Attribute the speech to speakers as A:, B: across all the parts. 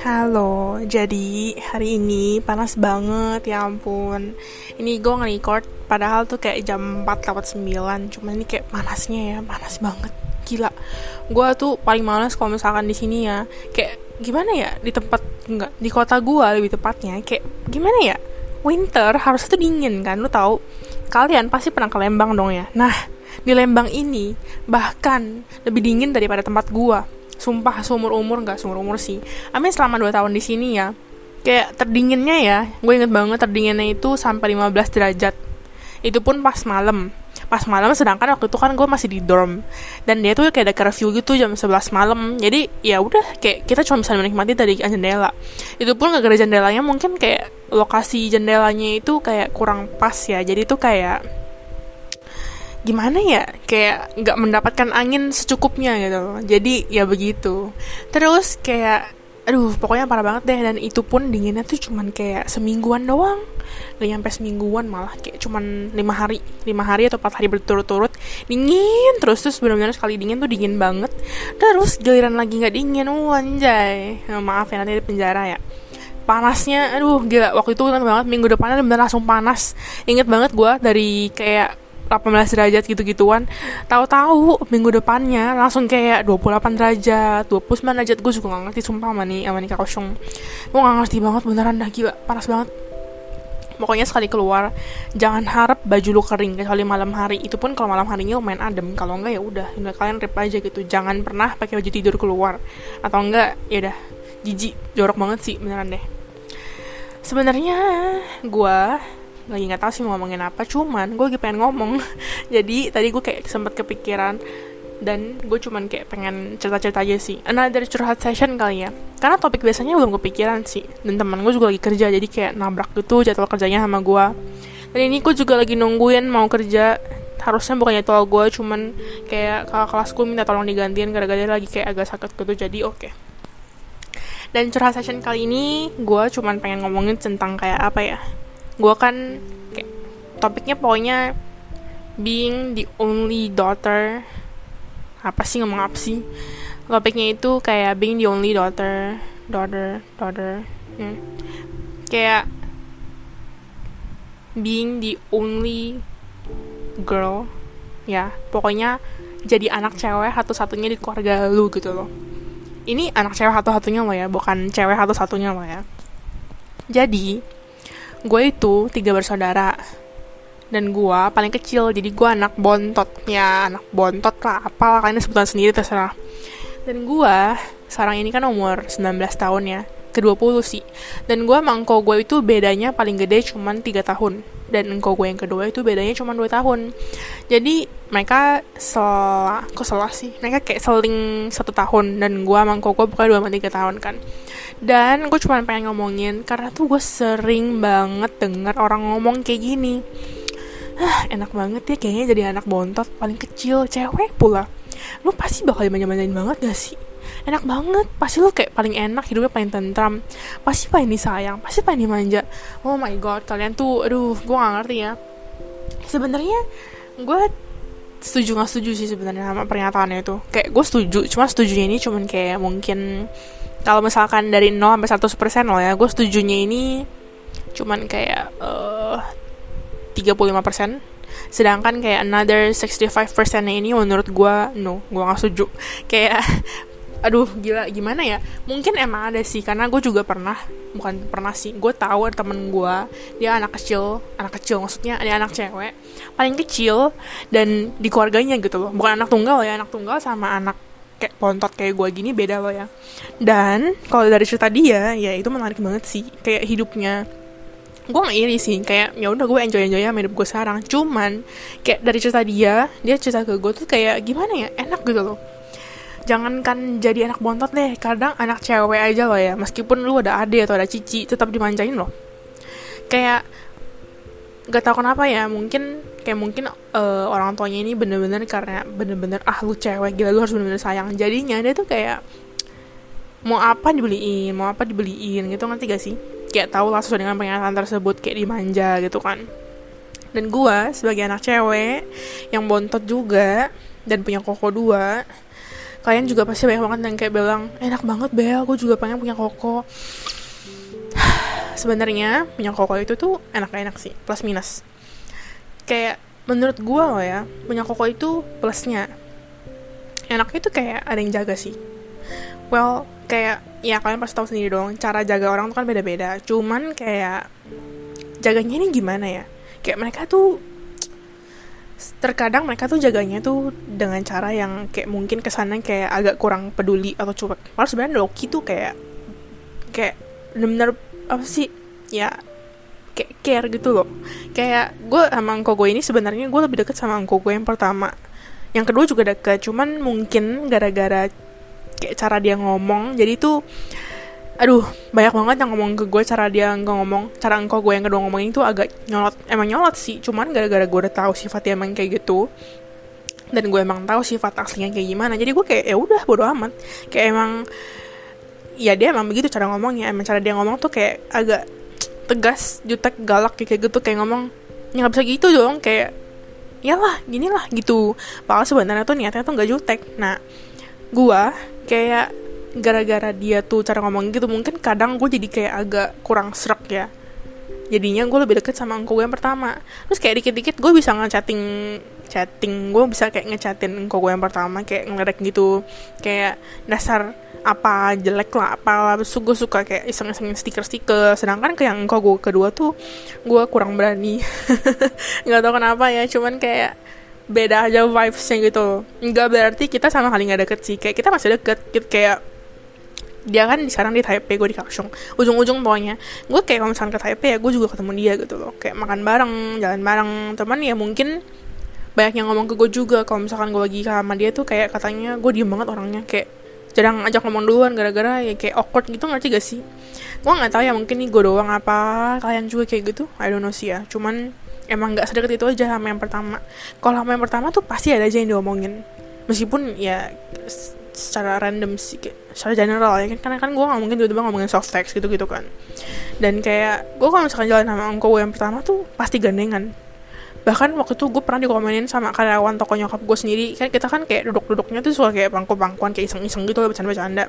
A: Halo, jadi hari ini panas banget ya ampun. Ini gue nge-record padahal tuh kayak jam 4 lewat 9 Cuman ini kayak panasnya ya, panas banget. Gila, gue tuh paling males kalau misalkan di sini ya. Kayak gimana ya, di tempat, enggak, di kota gue lebih tepatnya Kayak gimana ya, winter harusnya tuh dingin kan, lu tahu? Kalian pasti pernah ke Lembang dong ya. Nah, di Lembang ini bahkan lebih dingin daripada tempat gue sumpah seumur umur nggak seumur umur sih. Amin selama 2 tahun di sini ya. Kayak terdinginnya ya gue inget banget terdinginnya itu sampai 15 derajat. Itu pun pas malam. Pas malam sedangkan waktu itu kan gue masih di dorm. Dan dia tuh kayak ada curfew gitu jam 11 malam. Jadi ya udah kayak kita cuma bisa menikmati dari jendela. Itu pun gak ada jendelanya mungkin kayak lokasi jendelanya itu kayak kurang pas ya. Jadi tuh kayak gimana ya kayak nggak mendapatkan angin secukupnya gitu jadi ya begitu. Terus kayak aduh pokoknya parah banget deh. Dan itu pun dinginnya tuh cuman kayak semingguan doang. Gak nyampe semingguan malah kayak cuman lima hari. Lima hari atau empat hari berturut-turut. Dingin terus terus benar-benar sekali dingin tuh dingin banget. Terus giliran lagi nggak dingin uh, anjay. Nah, maaf ya nanti di penjara ya. Panasnya aduh gila. Waktu itu kan banget minggu depannya bener langsung panas. Inget banget gue dari kayak 18 derajat gitu-gituan. Tahu-tahu minggu depannya langsung kayak 28 derajat 29 derajat. Gue juga gak ngerti sumpah sama nih sama nih kaosyong gue gak ngerti banget beneran dah gila panas banget. Pokoknya sekali keluar jangan harap baju lu kering kecuali malam hari. Itu pun kalau malam harinya lumayan adem. Kalau enggak ya udah kalian rip aja gitu. Jangan pernah pakai baju tidur keluar. Atau enggak ya udah jijik jorok banget sih beneran deh. Sebenarnya gue lagi nggak tahu sih mau ngomongin apa cuman gue lagi pengen ngomong. Jadi tadi gue kayak sempat kepikiran dan gue cuman kayak pengen cerita-cerita aja sih. Dari curhat session kali ya. Karena topik biasanya belum kepikiran sih. Dan teman gue juga lagi kerja jadi kayak nabrak gitu jadwal kerjanya sama gue dan ini gue juga lagi nungguin mau kerja. Harusnya bukan jadwal gue cuman kayak kakak kelas gue minta tolong digantiin gara-gara lagi kayak agak sakit gitu jadi oke. Okay. dan curhat session kali ini gue cuman pengen ngomongin tentang kayak apa ya gue kan kayak topiknya pokoknya being the only daughter. Apa sih ngomong apa sih? Topiknya itu kayak being the only daughter daughter daughter. Hmm. kayak being the only girl. Ya pokoknya jadi anak cewek satu-satunya di keluarga lu gitu loh. Ini anak cewek satu-satunya loh ya bukan cewek satu-satunya loh ya. Jadi gue itu tiga bersaudara. Dan gue paling kecil jadi gue anak bontot ya anak bontot lah apalah kalian sebutan sendiri terserah. Dan gue sekarang ini kan umur 19 tahun ya ke 20 sih. Dan gue mangko gue itu bedanya paling gede cuman 3 tahun. Dan engkau gue yang kedua itu bedanya cuma 2 tahun. Jadi mereka selah kok salah sih? Mereka kayak seling satu tahun. Dan gue mangko gue bukan 2 sama 3 tahun kan. Dan gue cuma pengen ngomongin karena tuh gue sering banget denger orang ngomong kayak gini. Ah enak banget ya kayaknya jadi anak bontot. Paling kecil cewek pula. Lu pasti bakal dimanja-manjain banget gak sih enak banget. Pasti lo kayak paling enak hidupnya paling tentram. Pasti paling disayang pasti paling dimanja. Oh my god kalian tuh aduh gue gak ngerti ya. Sebenarnya gue setuju gak setuju sih sebenarnya sama pernyataannya itu. Kayak gue setuju cuma setuju ini cuman kayak mungkin kalau misalkan dari 0 sampai 100 persen loh ya gue setujunya ini cuman kayak uh, 35 persen. Sedangkan kayak another 65 persennya ini menurut gue no gue gak setuju. Kayak aduh gila gimana ya? Mungkin emang ada sih karena gue juga pernah bukan pernah sih gue tahu ada temen gue dia anak kecil anak kecil maksudnya dia anak cewek paling kecil dan di keluarganya gitu loh. Bukan anak tunggal ya anak tunggal sama anak kayak pontot kayak gue gini beda loh ya. Dan kalau dari cerita dia ya itu menarik banget sih kayak hidupnya. Gue gak iri sih kayak ya udah gue enjoy enjoy sama hidup gue sekarang. Cuman kayak dari cerita dia dia cerita ke gue tuh kayak gimana ya enak gitu loh jangankan jadi anak bontot deh kadang anak cewek aja loh ya meskipun lu ada ade atau ada cici tetap dimanjain loh. Kayak gak tau kenapa ya mungkin kayak mungkin uh, orang tuanya ini bener-bener karena bener-bener ah lu cewek gila lu harus bener-bener sayang. Jadinya dia tuh kayak mau apa dibeliin? Mau apa dibeliin? Gitu nanti gak sih? Kayak tau lah sesuai dengan pernyataan tersebut kayak dimanja gitu kan. Dan gue sebagai anak cewek yang bontot juga dan punya koko dua kalian juga pasti banyak banget yang kayak bilang enak banget Bel. Gue juga pengen punya koko. Sebenarnya punya koko itu tuh enak-enak sih plus minus. Kayak menurut gue loh ya punya koko itu plusnya. Enaknya itu kayak ada yang jaga sih. Well kayak ya kalian pasti tahu sendiri dong cara jaga orang tuh kan beda-beda. Cuman kayak jaganya ini gimana ya? Kayak mereka tuh terkadang mereka tuh jaganya tuh dengan cara yang kayak mungkin kesannya kayak agak kurang peduli atau cuek. Malah sebenarnya Loki tuh kayak kayak bener-bener apa sih ya kayak care gitu loh. Kayak gue sama Angko gue ini sebenarnya gue lebih deket sama Angko gue yang pertama. Yang kedua juga deket, cuman mungkin gara-gara kayak cara dia ngomong, jadi tuh aduh banyak banget yang ngomong ke gue cara dia nggak ngomong cara engkau gue yang kedua ngomongin itu agak nyolot emang nyolot sih. Cuman gara-gara gue udah tahu sifatnya emang kayak gitu dan gue emang tahu sifat aslinya kayak gimana jadi gue kayak ya udah bodo amat. Kayak emang ya dia emang begitu cara ngomongnya. Emang cara dia ngomong tuh kayak agak tegas jutek galak kayak gitu kayak ngomong ya nggak bisa gitu dong kayak ya lah gini lah gitu. Padahal sebenarnya tuh niatnya tuh nggak jutek. Nah gue kayak gara-gara dia tuh cara ngomong gitu mungkin kadang gue jadi kayak agak kurang serak ya. Jadinya gue lebih deket sama engkau gue yang pertama. Terus kayak dikit-dikit gue bisa ngechatting chatting gue bisa kayak ngechatin engkau gue yang pertama kayak ngeledek gitu. Kayak dasar apa jelek lah apa terus gue suka kayak iseng-iseng stiker-stiker. Sedangkan kayak engkau gue kedua tuh gue kurang berani. Nggak tahu kenapa ya cuman kayak beda aja vibesnya gitu. Nggak berarti kita sama kali nggak deket sih. Kayak kita masih deket gitu kayak dia kan sekarang di Taipei gue di Kaohsiung ujung-ujung pokoknya gue kayak kalau misalkan ke Taipei ya gue juga ketemu dia gitu loh. Kayak makan bareng jalan bareng. Teman ya mungkin banyak yang ngomong ke gue juga. Kalau misalkan gue lagi sama dia tuh kayak katanya gue diem banget orangnya. Kayak jarang ajak ngomong duluan gara-gara ya kayak awkward gitu ngerti gak sih? Gue nggak tahu ya mungkin nih gue doang apa kalian juga kayak gitu. I don't know sih ya. Cuman emang nggak sedekat itu aja sama yang pertama. Kalau sama yang pertama tuh pasti ada aja yang diomongin. Meskipun ya secara random sih kayak secara general ya. Kan karena kan gue nggak mungkin tiba-tiba ngomongin soft text gitu gitu kan. Dan kayak gue kalau misalkan jalan sama ongko gue yang pertama tuh pasti gandengan. Bahkan waktu itu gue pernah dikomenin sama karyawan toko nyokap gue sendiri. Kan kita kan kayak duduk-duduknya tuh suka kayak bangku-bangkuan kayak iseng-iseng gitu loh bercanda-bercanda.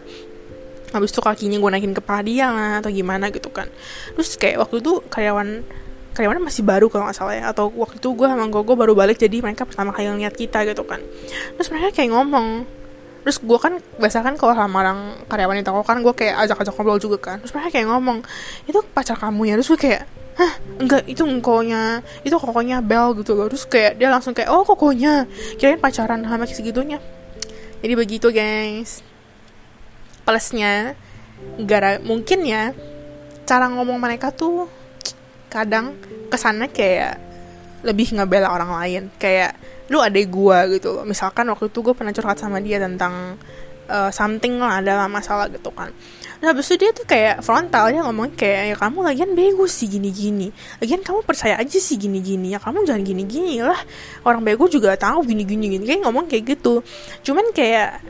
A: Habis itu kakinya gue naikin ke dia lah atau gimana gitu kan. Terus kayak waktu itu karyawan karyawannya masih baru kalau nggak salah ya. Atau waktu itu gue sama gue baru balik jadi mereka pertama kali ngeliat kita gitu kan. Terus mereka kayak ngomong terus gue kan biasa kan kalau sama orang karyawan di toko kan gue kayak ajak-ajak ngobrol juga kan. Terus mereka kayak ngomong itu pacar kamu ya? Terus gue kayak hah? Enggak itu engkonya itu kokonya Bel gitu loh. Terus kayak dia langsung kayak oh kokonya kirain pacaran sama segitunya. Jadi begitu guys. Plusnya gara mungkin ya cara ngomong mereka tuh kadang kesannya kayak lebih ngebela orang lain. Kayak lu adek gue gitu loh. Misalkan waktu itu gue pernah curhat sama dia tentang uh, something lah adalah masalah gitu kan. Nah habis itu dia tuh kayak frontal dia ngomong kayak ya kamu lagian bego sih gini-gini. Lagian kamu percaya aja sih gini-gini. Ya kamu jangan gini-gini lah. Orang bego juga tahu gini-gini gini Kayak ngomong kayak gitu. Cuman kayak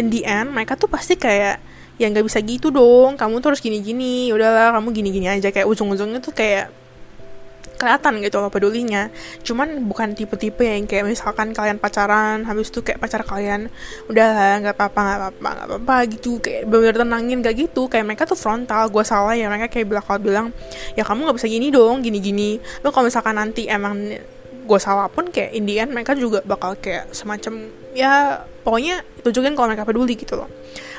A: in the end mereka tuh pasti kayak ya nggak bisa gitu dong. Kamu tuh harus gini-gini. Udahlah kamu gini-gini aja. Kayak ujung-ujungnya tuh kayak kelihatan gitu loh pedulinya. Cuman bukan tipe-tipe yang kayak misalkan kalian pacaran habis itu kayak pacar kalian udah nggak apa-apa nggak apa-apa nggak apa-apa gitu. Kayak bener tenangin gak gitu. Kayak mereka tuh frontal gue salah ya. Mereka kayak kalau bilang ya kamu nggak bisa gini dong gini-gini. Lo kalau misalkan nanti emang gue salah pun kayak Indian mereka juga bakal kayak semacam ya pokoknya tunjukin kalau mereka peduli gitu loh.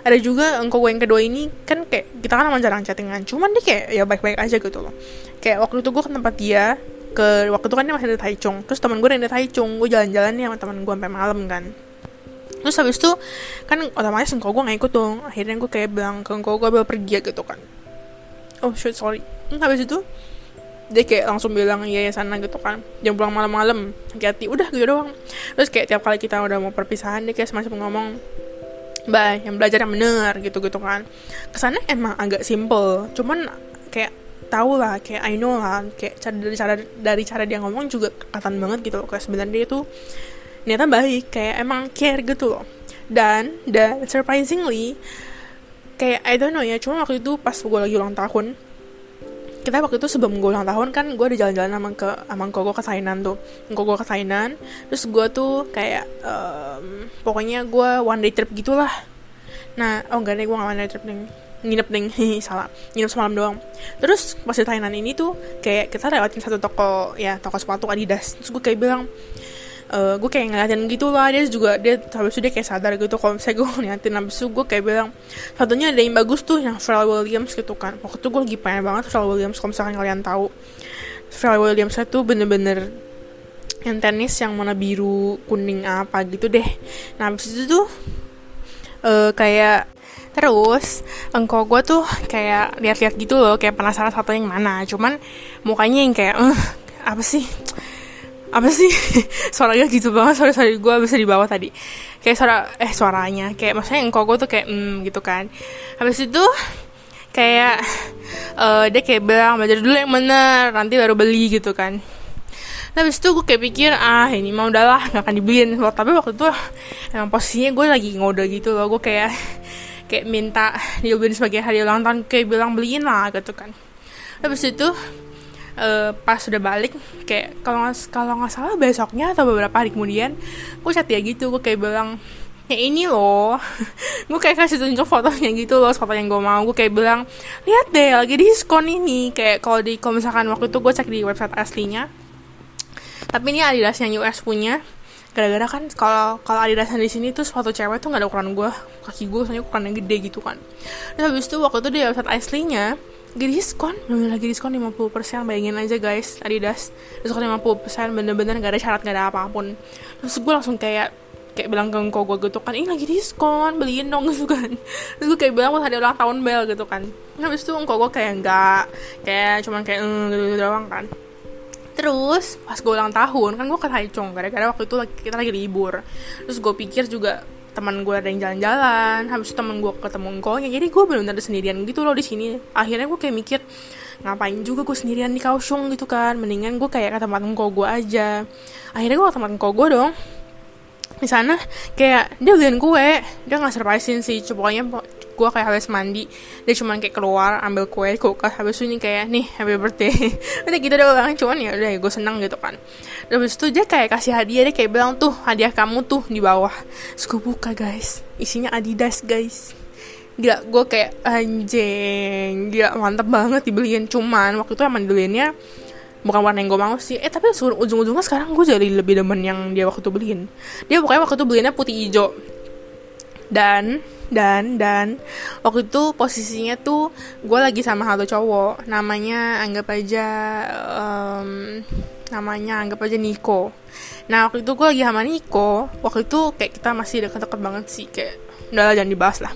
A: Ada juga engkau gue yang kedua ini kan kayak kita kan emang jarang chattingan cuman dia kayak ya baik-baik aja gitu loh. Kayak waktu itu gue ke tempat dia ke waktu itu kan dia masih di Taichung terus teman gue di Taichung gue jalan-jalan nih sama teman gue sampai malam kan. Terus habis itu kan otomatis engkau gue gak ikut dong akhirnya gue kayak bilang ke engkau gue pergi gitu kan. Oh shit sorry. Habis itu dia kayak langsung bilang iya ya sana gitu kan. Jam pulang malam-malam hati-hati. Udah gitu doang. Terus kayak tiap kali kita udah mau perpisahan dia kayak semacam ngomong bye yang belajar yang bener gitu gitu kan. Kesannya emang agak simple. Cuman kayak tahu lah kayak I know lah kayak cara dari cara dari cara dia ngomong juga kelihatan banget gitu loh. Kayak sebenarnya dia tuh niatnya baik kayak emang care gitu loh. Dan dan surprisingly kayak I don't know ya cuma waktu itu pas gue lagi ulang tahun kita waktu itu sebelum gue ulang tahun kan gue ada jalan-jalan sama ke sama gue ke Thailand tuh. Gue ke Thailand terus gue tuh kayak um, pokoknya gue one day trip gitulah. Nah oh enggak deh gue gak one day trip nih nginep nih salah nginep semalam doang. Terus pas di Thailand ini tuh kayak kita lewatin satu toko ya toko sepatu Adidas. Terus gue kayak bilang uh, gue kayak ngeliatin gitu lah dia juga dia habis itu dia kayak sadar gitu kalau misalnya gue ngeliatin habis itu gue kayak bilang satunya ada yang bagus tuh yang Pharrell Williams gitu kan waktu itu gue lagi pengen banget Pharrell Williams kalau misalkan kalian tahu Pharrell Williams itu bener-bener yang tenis yang mana biru kuning apa gitu deh nah habis itu tuh uh, kayak Terus engkau gue tuh kayak lihat-lihat gitu loh, kayak penasaran satu yang mana. Cuman mukanya yang kayak, eh, apa sih? Apa sih? Suaranya gitu banget. Suara suara gue bisa di bawah tadi. Kayak suara eh suaranya. Kayak maksudnya engkau gue tuh kayak hmm gitu kan. Habis itu kayak uh, dia kayak bilang belajar dulu yang bener nanti baru beli gitu kan. Nah, habis itu gue kayak pikir ah ini mah udahlah nggak akan dibeliin. Tapi waktu itu emang posisinya gue lagi ngode gitu loh. Gue kayak kayak minta dibeliin sebagai hadiah ulang tahun. Kayak bilang beliin lah gitu kan. Habis itu uh, pas sudah balik kayak kalau kalau nggak salah besoknya atau beberapa hari kemudian gue chat dia gitu gue kayak bilang ya ini loh. Gue kayak kasih tunjuk fotonya gitu loh foto yang gue mau. Gue kayak bilang lihat deh lagi diskon ini. Kayak kalau di kalau misalkan waktu itu gue cek di website aslinya tapi ini Adidas yang US punya. Gara-gara kan kalau kalau Adidas di sini tuh sepatu cewek tuh nggak ada ukuran gue kaki gue soalnya ukurannya gede gitu kan. Terus habis itu waktu itu di website aslinya lagi diskon bener lagi diskon 50% bayangin aja guys Adidas. Diskon 50% bener-bener gak ada syarat gak ada apa pun. Terus gue langsung kayak kayak bilang ke engkau gue gitu kan ini lagi diskon beliin dong gitu kan. Terus gue kayak bilang mau hari ulang tahun bel gitu kan. Nah habis itu engkau gue kayak enggak kayak cuman kayak mm, gitu, gitu doang kan. Terus pas gue ulang tahun kan gue ke Taichung gara-gara waktu itu kita lagi libur. Terus gue pikir juga teman gue ada yang jalan-jalan habis itu teman gue ketemu engkonya jadi gue benar-benar sendirian gitu loh di sini. Akhirnya gue kayak mikir ngapain juga gue sendirian di Kaohsiung gitu kan. Mendingan gue kayak ke tempat engkau gue aja. Akhirnya gue ke tempat engkau gue dong. Di sana kayak dia beliin kue dia nggak surprisein sih. Pokoknya gue kayak habis mandi dia cuma kayak keluar ambil kue kulkas habis itu kayak nih happy birthday. Udah gitu doang cuman ya udah gue seneng gitu kan. Habis itu dia kayak kasih hadiah dia kayak bilang tuh hadiah kamu tuh di bawah. Terus gue buka guys. Isinya Adidas guys. Gila, gue kayak anjing Gila, mantep banget dibeliin. Cuman, waktu itu emang dibeliinnya bukan warna yang gue mau sih. Eh tapi ujung-ujungnya sekarang gue jadi lebih demen yang dia waktu itu beliin. Dia pokoknya waktu itu beliinnya putih hijau dan dan dan waktu itu posisinya tuh gue lagi sama satu cowok namanya anggap aja um, namanya anggap aja Niko. Nah waktu itu gue lagi sama Niko waktu itu kayak kita masih deket-deket banget sih kayak udah jangan dibahas lah.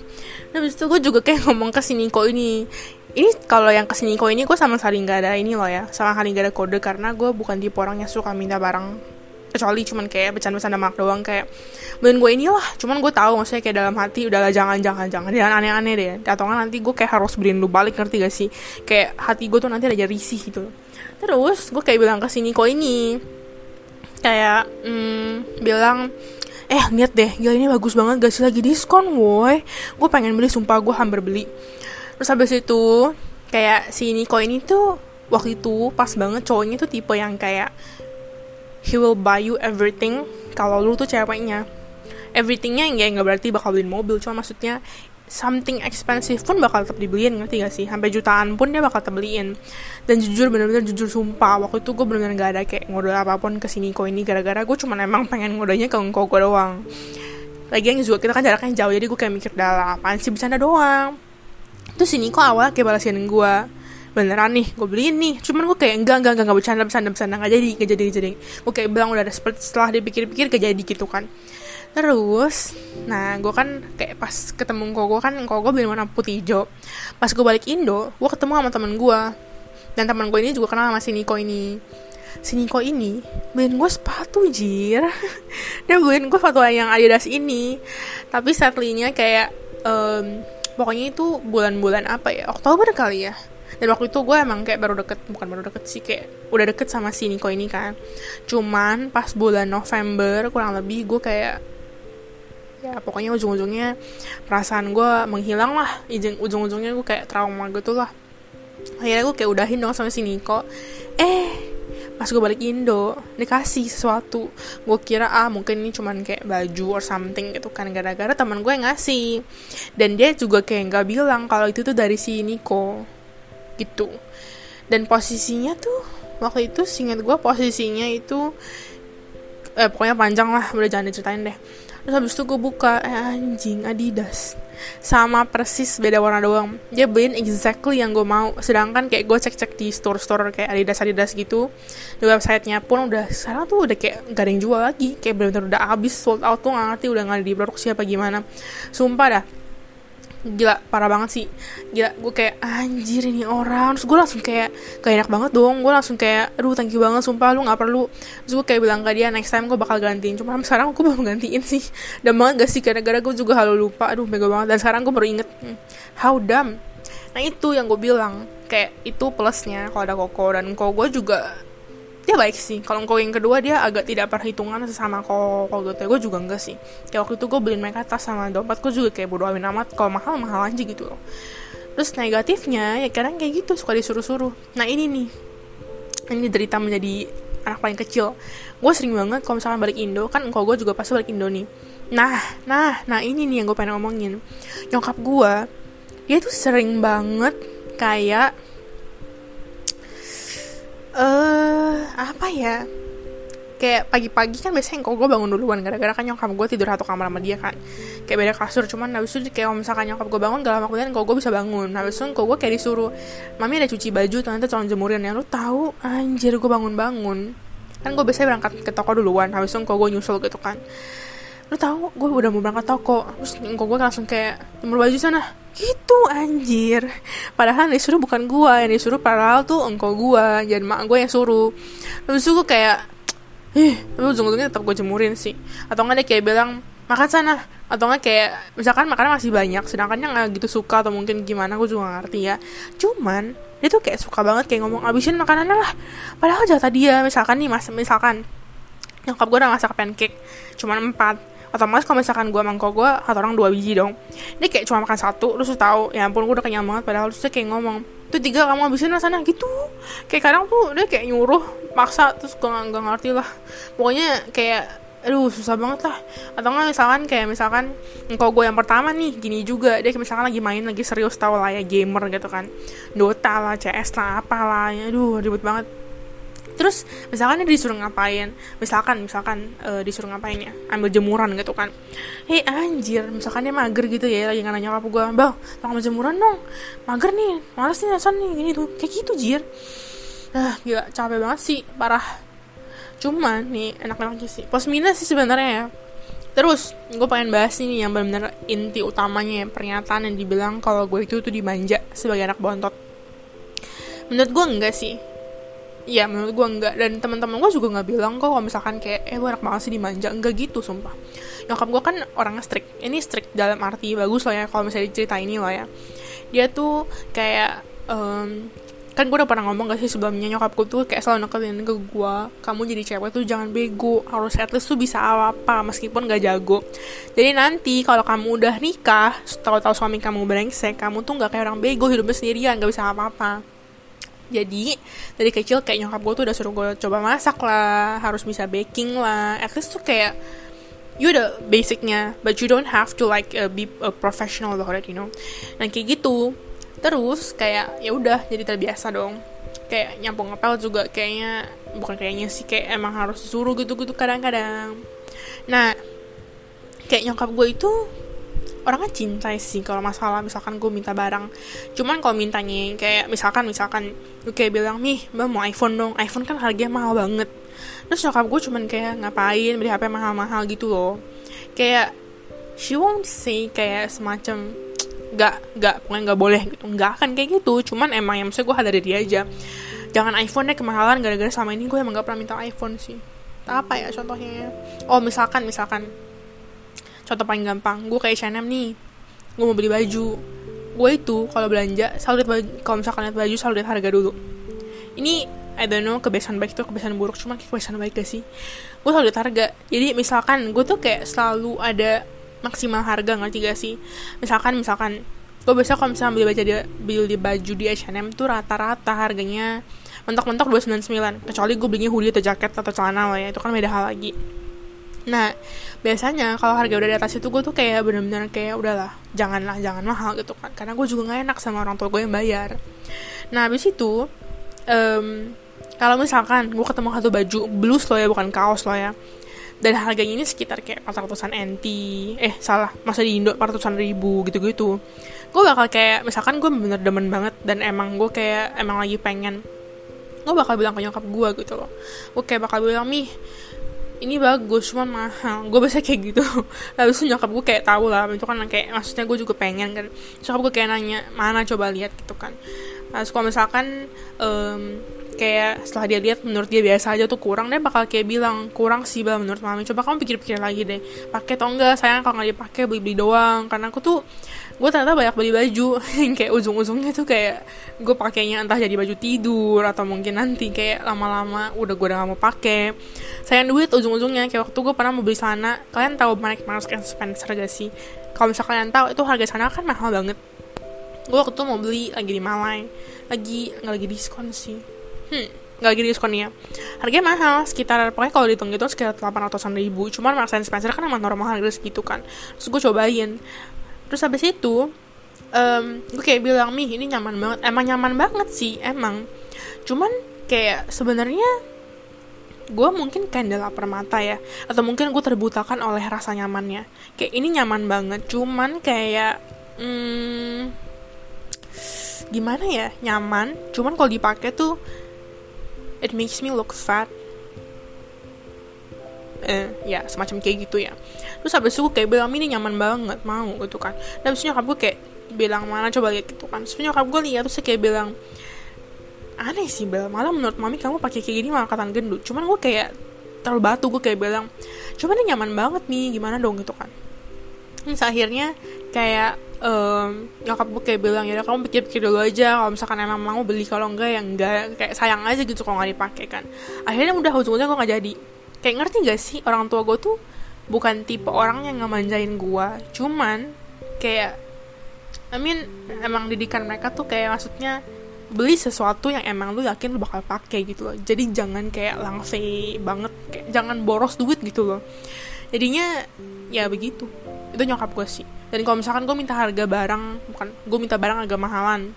A: Nah habis itu gue juga kayak ngomong ke si Niko ini ini kalau yang ke sini kok ini gue sama sekali nggak ada ini loh ya sama sekali nggak ada kode karena gue bukan tipe orang yang suka minta barang kecuali cuman kayak bercanda-bercanda mak doang kayak ben gue inilah cuman gue tahu maksudnya kayak dalam hati udahlah jangan jangan jangan. Jangan aneh-aneh deh. Atau kan nanti gue kayak harus beliin lu balik ngerti gak sih? Kayak hati gue tuh nanti ada risih gitu. Terus gue kayak bilang ke sini kok ini kayak hmm, bilang eh lihat deh gila ini bagus banget gak sih lagi diskon woi. Gue pengen beli sumpah gue hampir beli. Terus habis itu kayak si Niko ini tuh waktu itu pas banget cowoknya tuh tipe yang kayak he will buy you everything kalau lu tuh ceweknya. Everythingnya ya nggak berarti bakal beliin mobil cuma maksudnya something expensive pun bakal tetap dibeliin ngerti gak sih? Sampai jutaan pun dia bakal tetap beliin. Dan jujur bener-bener jujur sumpah waktu itu gue bener-bener gak ada kayak ngode apa pun ke sini kok ini gara-gara gue cuma emang pengen ngodenya ke engkau gue doang. Lagian juga kita kan jaraknya jauh jadi gue kayak mikir dah apaan sih bercanda doang. Terus si Niko awal kayak balasin gue beneran nih gue beliin nih. Cuman gue kayak enggak enggak enggak enggak bercanda bercanda bercanda. Nggak jadi nggak jadi jadi. Gue kayak bilang udah ada seperti setelah dipikir-pikir gak jadi gitu kan. Terus nah gue kan kayak pas ketemu kok gue kan kok gue beli warna putih hijau. Pas gue balik Indo gue ketemu sama temen gue dan teman gue ini juga kenal sama si Niko ini. Si Niko ini beliin gue sepatu jir. Dia beliin gue sepatu yang Adidas ini. Tapi sadly-nya kayak um, pokoknya itu bulan-bulan apa ya Oktober kali ya dan waktu itu gue emang kayak baru deket bukan baru deket sih kayak udah deket sama si Niko ini kan. Cuman pas bulan November kurang lebih gue kayak ya pokoknya ujung-ujungnya perasaan gue menghilang lah. Ujung-ujungnya gue kayak trauma gitu lah. Akhirnya gue kayak udahin dong sama si Niko. Eh pas gue balik Indo dikasih sesuatu. Gue kira ah mungkin ini cuman kayak baju or something gitu kan. Gara-gara teman gue ngasih. Dan dia juga kayak nggak bilang kalau itu tuh dari si Niko gitu. Dan posisinya tuh waktu itu singkat gue posisinya itu eh pokoknya panjang lah udah jangan diceritain deh. Terus habis itu gue buka eh, anjing Adidas. Sama persis beda warna doang. Dia beliin exactly yang gue mau. Sedangkan kayak gue cek-cek di store-store kayak Adidas Adidas gitu di websitenya pun udah sekarang tuh udah kayak gak ada yang jual lagi. Kayak bener-bener udah habis sold out tuh gak ngerti udah gak ada di produksi apa gimana. Sumpah dah gila parah banget sih. Gila gue kayak anjir ini orang. Terus gue langsung kayak gak enak banget dong. Gue langsung kayak aduh thank you banget sumpah lu nggak perlu. Terus gue kayak bilang ke dia next time gue bakal gantiin. Cuma sekarang gue belum gantiin sih. Dan banget gak sih gara-gara gue juga halu lupa. Aduh mega banget. Dan sekarang gue baru inget hmm, how dumb. Nah itu yang gue bilang. Kayak itu plusnya kalau ada koko dan koko gue juga dia baik sih. Kalau engkau yang kedua dia agak tidak perhitungan sesama kok gitu gue juga enggak sih. Kayak waktu itu gue beliin mereka tas sama dompet gue juga kayak bodo amin amat. Kalau mahal mahal aja gitu loh. Terus negatifnya ya kadang kayak gitu suka disuruh-suruh. Nah ini nih. Ini derita menjadi anak paling kecil. Gue sering banget kalau misalkan balik Indo kan engkau gue juga pasti balik Indo nih. Nah nah nah ini nih yang gue pengen ngomongin. Nyokap gue dia tuh sering banget kayak uh, apa ya? Kayak pagi-pagi kan biasanya kok gue bangun duluan gara-gara kan nyokap gue tidur satu kamar sama dia kan. Kayak beda kasur cuman habis itu kayak misalkan nyokap gue bangun gak lama kemudian kok gue bisa bangun. Habis itu kok gue kayak disuruh mami ada cuci baju ternyata tolong jemurin ya. Lu tahu anjir gue bangun-bangun. Kan gue biasanya berangkat ke toko duluan habis itu kok gue nyusul gitu kan lu tahu gue udah mau berangkat toko. Terus kok gue langsung kayak jemur baju sana. Gitu anjir. Padahal yang disuruh bukan gua yang disuruh padahal tuh engkau gua jadi mak gue yang suruh. Terus gue kayak ih tapi ujung-ujungnya tetap gue jemurin sih. Atau enggak dia kayak bilang makan sana. Atau enggak kayak misalkan makanan masih banyak sedangkan yang nggak gitu suka atau mungkin gimana gue juga gak ngerti ya. Cuman dia tuh kayak suka banget kayak ngomong abisin makanannya lah. Padahal jatah dia misalkan nih mas misalkan nyokap gue udah masak pancake cuman empat otomatis kalau misalkan gue mangkok gue satu orang dua biji dong. Ini kayak cuma makan satu lu tuh tahu ya ampun gue udah kenyang banget padahal terus kayak ngomong tuh tiga kamu habisin sana gitu. Kayak kadang tuh dia kayak nyuruh maksa terus gue nggak ngerti lah. Pokoknya kayak aduh susah banget lah. Atau nggak misalkan kayak misalkan engkau gue yang pertama nih gini juga. Dia misalkan lagi main lagi serius tau lah ya gamer gitu kan. Dota lah CS lah apalah ya. Aduh ribet banget terus misalkan dia disuruh ngapain? Misalkan misalkan uh, disuruh ngapain ya? Ambil jemuran gitu kan. Hei anjir misalkan dia mager gitu ya lagi nanya apa gue bang tolong ambil jemuran dong? Mager nih malas nih nasan nih gini tuh. Kayak gitu jir. Ah gila capek banget sih parah. Cuman nih enak-enak aja sih plus minus sih sebenarnya ya. Terus, gue pengen bahas ini yang benar-benar inti utamanya ya, pernyataan yang dibilang kalau gue itu tuh dimanja sebagai anak bontot. Menurut gue enggak sih, Iya menurut gue enggak. Dan teman-teman gue juga nggak bilang kok kalau misalkan kayak eh lu enak banget sih dimanja enggak gitu sumpah. Nyokap gue kan orangnya strict. Ini strict dalam arti bagus lah ya kalau misalnya cerita ini lah ya. Dia tuh kayak um, kan gue udah pernah ngomong gak sih sebelumnya nyokap gue tuh kayak selalu neketin ke gue kamu jadi cewek tuh jangan bego harus at least tuh bisa apa meskipun gak jago. Jadi nanti kalau kamu udah nikah tahu-tahu suami kamu brengsek kamu tuh nggak kayak orang bego hidupnya sendirian gak bisa apa-apa jadi dari kecil kayak nyokap gue tuh udah suruh gue coba masak lah harus bisa baking lah. At least tuh kayak you udah basicnya but you don't have to like uh, be a professional about it you know? Dan kayak gitu. Terus kayak ya udah jadi terbiasa dong. Kayak nyampung ngepel juga kayaknya bukan kayaknya sih kayak emang harus suruh gitu gitu kadang-kadang. Nah kayak nyokap gue itu orangnya cinta sih kalau masalah misalkan gue minta barang. Cuman kalau mintanya kayak misalkan misalkan gue kayak bilang nih mbak mau iPhone dong. iPhone kan harganya mahal banget. Terus nyokap gue cuman kayak ngapain beli HP mahal-mahal? gitu loh. Kayak she won't say kayak semacam gak gak pokoknya gak boleh gitu. Nggak akan kayak gitu. Cuman emang yang maksudnya gue dari dia aja. Jangan iPhone deh kemahalan gara-gara sama ini gue emang gak pernah minta iPhone sih. Apa ya contohnya? Oh misalkan misalkan contoh paling gampang gue kayak H&M nih gue mau beli baju. Gue itu kalau belanja selalu lihat kalau misalkan lihat baju selalu lihat harga dulu. Ini I don't know kebiasaan baik itu kebiasaan buruk cuma kebiasaan baik gak sih? Gue selalu lihat harga. Jadi misalkan gue tuh kayak selalu ada maksimal harga ngerti gak sih? Misalkan misalkan gue biasa kalau misalnya beli baju di, beli baju di H&M tuh rata-rata harganya mentok-mentok 299 kecuali gue belinya hoodie atau jaket atau celana lah ya itu kan beda hal lagi nah biasanya kalau harga udah di atas itu gue tuh kayak bener-bener kayak udahlah janganlah jangan mahal gitu kan. Karena gue juga nggak enak sama orang tua gue yang bayar. Nah habis itu um, kalau misalkan gue ketemu satu baju blus lo ya bukan kaos lo ya dan harganya ini sekitar kayak 400-an NT eh salah masa di Indo 400-an ribu gitu-gitu gue bakal kayak misalkan gue bener demen banget dan emang gue kayak emang lagi pengen gue bakal bilang ke nyokap gue gitu loh. Gue kayak bakal bilang mih ini bagus cuma mahal. Gue biasa kayak gitu. Habis itu nyokap gue kayak tahu lah itu kan kayak maksudnya gue juga pengen kan. Nyokap gue kayak nanya mana coba lihat? Gitu kan. Nah, kalau misalkan um, kayak setelah dia lihat menurut dia biasa aja tuh kurang dia bakal kayak bilang kurang sih bal menurut mami. Coba kamu pikir-pikir lagi deh pakai atau enggak sayang kalau nggak dipakai beli-beli doang. Karena aku tuh gue ternyata banyak beli baju yang kayak ujung-ujungnya tuh kayak gue pakainya entah jadi baju tidur atau mungkin nanti kayak lama-lama udah gue udah gak mau pakai. Sayang duit ujung-ujungnya kayak waktu gue pernah mau beli sana kalian tahu Mark Marks and Spencer gak sih? Kalau misalnya kalian tahu itu harga sana kan mahal banget. Gue waktu itu mau beli lagi di Malai. Lagi nggak lagi diskon sih hmm nggak lagi diskon ya harganya mahal sekitar pokoknya kalau dihitung gitu sekitar 800an ribu. Cuman Marks and Spencer kan emang normal harga segitu kan. Terus gue cobain. Terus habis itu um, gue kayak bilang nih ini nyaman banget. Emang nyaman banget sih emang. Cuman kayak sebenarnya gue mungkin kayak lapar mata ya. Atau mungkin gue terbutakan oleh rasa nyamannya. Kayak ini nyaman banget cuman kayak hmm, gimana ya nyaman. Cuman kalau dipakai tuh it makes me look fat. Eh ya semacam kayak gitu ya. Terus habis itu kayak bilang ini nyaman banget mau gitu kan. Dan habis nyokap gue kayak bilang mana coba lihat gitu kan. Terus nyokap gue lihat terus kayak bilang aneh sih Bel. Malah menurut mami kamu pakai kayak gini malah katan gendut. Cuman gue kayak terlalu batu gue kayak bilang cuman ini nyaman banget nih gimana dong gitu kan terus akhirnya kayak um, nyokap gue kayak bilang ya kamu pikir-pikir dulu aja kalau misalkan emang mau beli kalau enggak ya enggak. Kayak sayang aja gitu kalau nggak dipakai kan. Akhirnya udah ujung-ujungnya gue nggak jadi. Kayak ngerti gak sih orang tua gue tuh bukan tipe orang yang ngemanjain gue cuman kayak I mean emang didikan mereka tuh kayak maksudnya beli sesuatu yang emang lu yakin lu bakal pakai gitu loh. Jadi jangan kayak langsung banget kayak jangan boros duit gitu loh. Jadinya ya begitu itu nyokap gue sih. Dan kalau misalkan gue minta harga barang bukan gue minta barang agak mahalan.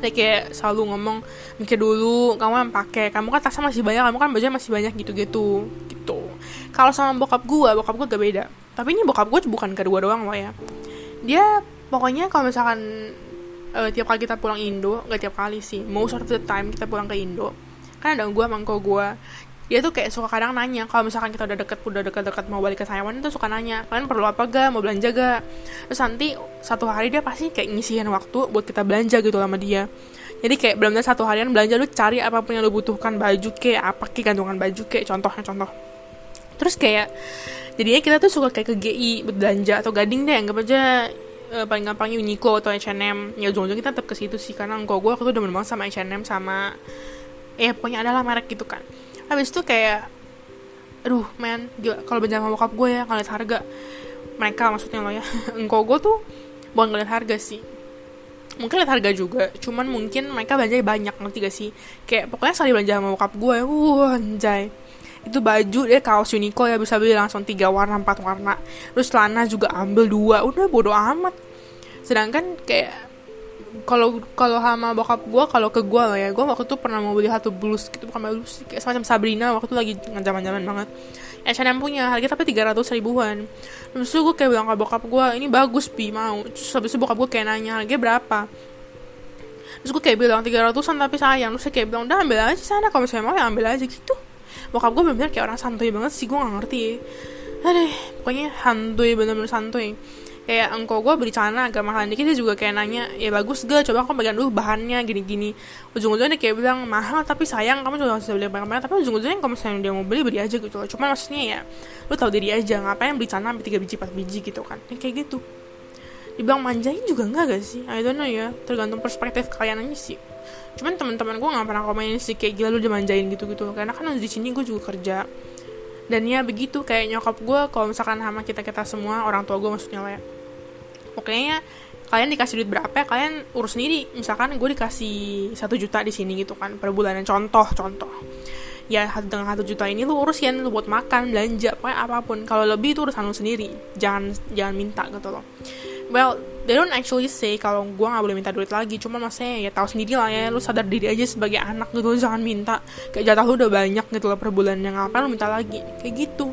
A: Kayak, kayak selalu ngomong mikir dulu kamu yang pakai. Kamu kan tasnya masih banyak kamu kan bajunya masih banyak gitu-gitu. Gitu. Kalau sama bokap gue bokap gue gak beda. Tapi ini bokap gue bukan kedua doang loh ya. Dia pokoknya kalau misalkan uh, tiap kali kita pulang Indo gak tiap kali sih most of the time kita pulang ke Indo kan ada gue mangko gue dia tuh kayak suka kadang nanya kalau misalkan kita udah deket udah deket-deket mau balik ke Taiwan itu suka nanya kalian perlu apa ga? Mau belanja ga? Terus nanti satu hari dia pasti kayak ngisihin waktu buat kita belanja gitu sama dia. Jadi kayak belum satu harian belanja lu cari apa pun yang lu butuhkan baju kayak apa kayak gantungan baju kayak contohnya contoh terus kayak jadinya kita tuh suka kayak ke GI belanja atau gading deh anggap aja uh, paling gampangnya Uniqlo atau H&M ya ujung-ujung kita tetap ke situ sih karena engkau gue aku tuh udah banget sama H&M sama eh pokoknya adalah merek gitu kan habis itu kayak aduh men kalau belanja sama bokap gue ya ngeliat harga. Mereka maksudnya lo ya engkau gue tuh bukan ngeliat harga sih. Mungkin lihat harga juga cuman mungkin mereka belanja banyak ngerti gak sih? Kayak pokoknya sekali belanja sama bokap gue uh anjay. Itu baju dia kaos Uniqlo ya bisa beli langsung tiga warna empat warna. Terus celana juga ambil dua udah bodo amat. Sedangkan kayak kalau kalau sama bokap gue kalau ke gue lah ya gue waktu itu pernah mau beli satu blus gitu bukan blus kayak semacam Sabrina waktu itu lagi zaman zaman banget. H&M punya harga tapi tiga ratus ribuan. Terus gue kayak bilang ke bokap gue ini bagus pi mau. Terus habis itu bokap gue kayak nanya harganya berapa? Terus gue kayak bilang tiga ratusan tapi sayang. Terus saya kayak bilang udah ambil aja sana kalau misalnya mau ya ambil aja gitu. Bokap gue bener-bener kayak orang santuy banget sih gue gak ngerti. Ya Aduh, pokoknya santuy bener-bener santuy kayak engkau gue beli celana agak mahal dikit dia juga kayak nanya ya bagus gak? Coba aku bagian dulu bahannya gini-gini. Ujung-ujungnya dia kayak bilang mahal tapi sayang kamu juga harus beli banyak-banyak tapi ujung-ujungnya kalau misalnya dia mau beli beli aja gitu loh. Cuma maksudnya ya lu tau diri aja ngapain beli celana tiga biji empat biji gitu kan? Ya, kayak gitu. Dibilang manjain juga enggak gak sih? I don't know ya tergantung perspektif kalian aja sih. Cuman teman-teman gue nggak pernah komen sih kayak gila lu dimanjain gitu gitu karena kan di sini gue juga kerja. Dan ya begitu kayak nyokap gue kalau misalkan sama kita kita semua orang tua gue maksudnya lah ya pokoknya kalian dikasih duit berapa ya kalian urus sendiri. Misalkan gue dikasih satu juta di sini gitu kan per bulan contoh contoh. Ya dengan satu juta ini lu urusin lu buat makan belanja pokoknya apa pun. Kalau lebih itu urusan lu sendiri. Jangan jangan minta gitu loh. Well they don't actually say kalau gue nggak boleh minta duit lagi. Cuma maksudnya ya tahu sendiri lah ya lu sadar diri aja sebagai anak gitu jangan minta. Kayak jatah lu udah banyak gitu loh per bulan yang ngapain lu minta lagi? Kayak gitu.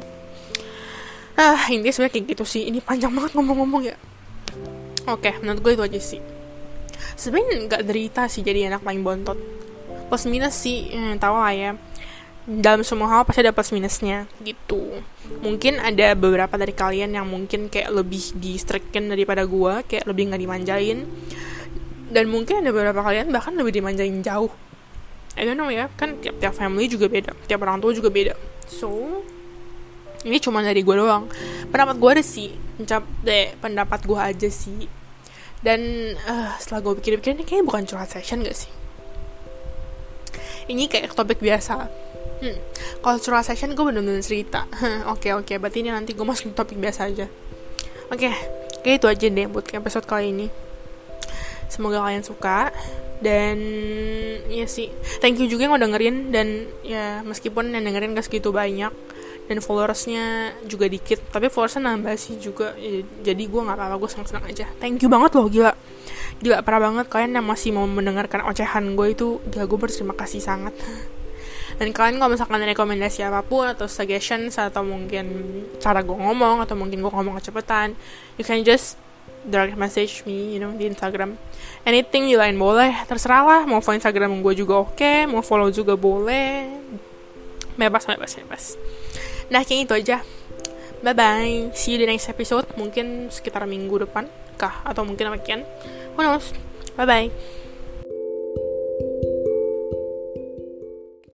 A: Ah intinya sebenarnya kayak gitu sih. Ini panjang banget ngomong-ngomong ya oke okay, menurut gue itu aja sih. Sebenarnya nggak derita sih jadi anak paling bontot. Plus minus sih hmm, tahu lah ya. Dalam semua hal pasti ada plus minusnya gitu. Mungkin ada beberapa dari kalian yang mungkin kayak lebih di daripada gue kayak lebih nggak dimanjain. Dan mungkin ada beberapa kalian bahkan lebih dimanjain jauh. I don't know ya kan tiap tiap family juga beda tiap orang tua juga beda. So ini cuma dari gue doang. Pendapat gue ada sih. Pencap deh pendapat gue aja sih. Dan uh, setelah gue pikir-pikir ini kayaknya bukan curhat session gak sih? Ini kayak topik biasa. Hmm. kalau curhat session gue bener-bener cerita. Oke oke. Okay, okay, berarti ini nanti gue masuk topik biasa aja. Oke. Okay, kayak itu aja deh buat episode kali ini. Semoga kalian suka. Dan ya sih. Thank you juga yang udah dengerin. Dan ya meskipun yang dengerin gak segitu banyak dan followersnya juga dikit tapi followersnya nambah sih juga. Jadi gue nggak apa-apa gue senang-senang aja. Thank you banget loh gila. Gila parah banget. Kalian yang masih mau mendengarkan ocehan gue itu gila gue berterima kasih sangat. Dan kalian kalau misalkan rekomendasi apa pun atau suggestions atau mungkin cara gue ngomong atau mungkin gue ngomong kecepatan you can just direct message me you know di Instagram. Anything di lain boleh terserah lah. Mau follow Instagram gue juga oke okay, mau follow juga boleh. Bebas bebas bebas Nah, kayak itu aja. Bye-bye. See you di next episode. Mungkin sekitar minggu depan kah? Atau mungkin apa Who knows? Bye-bye.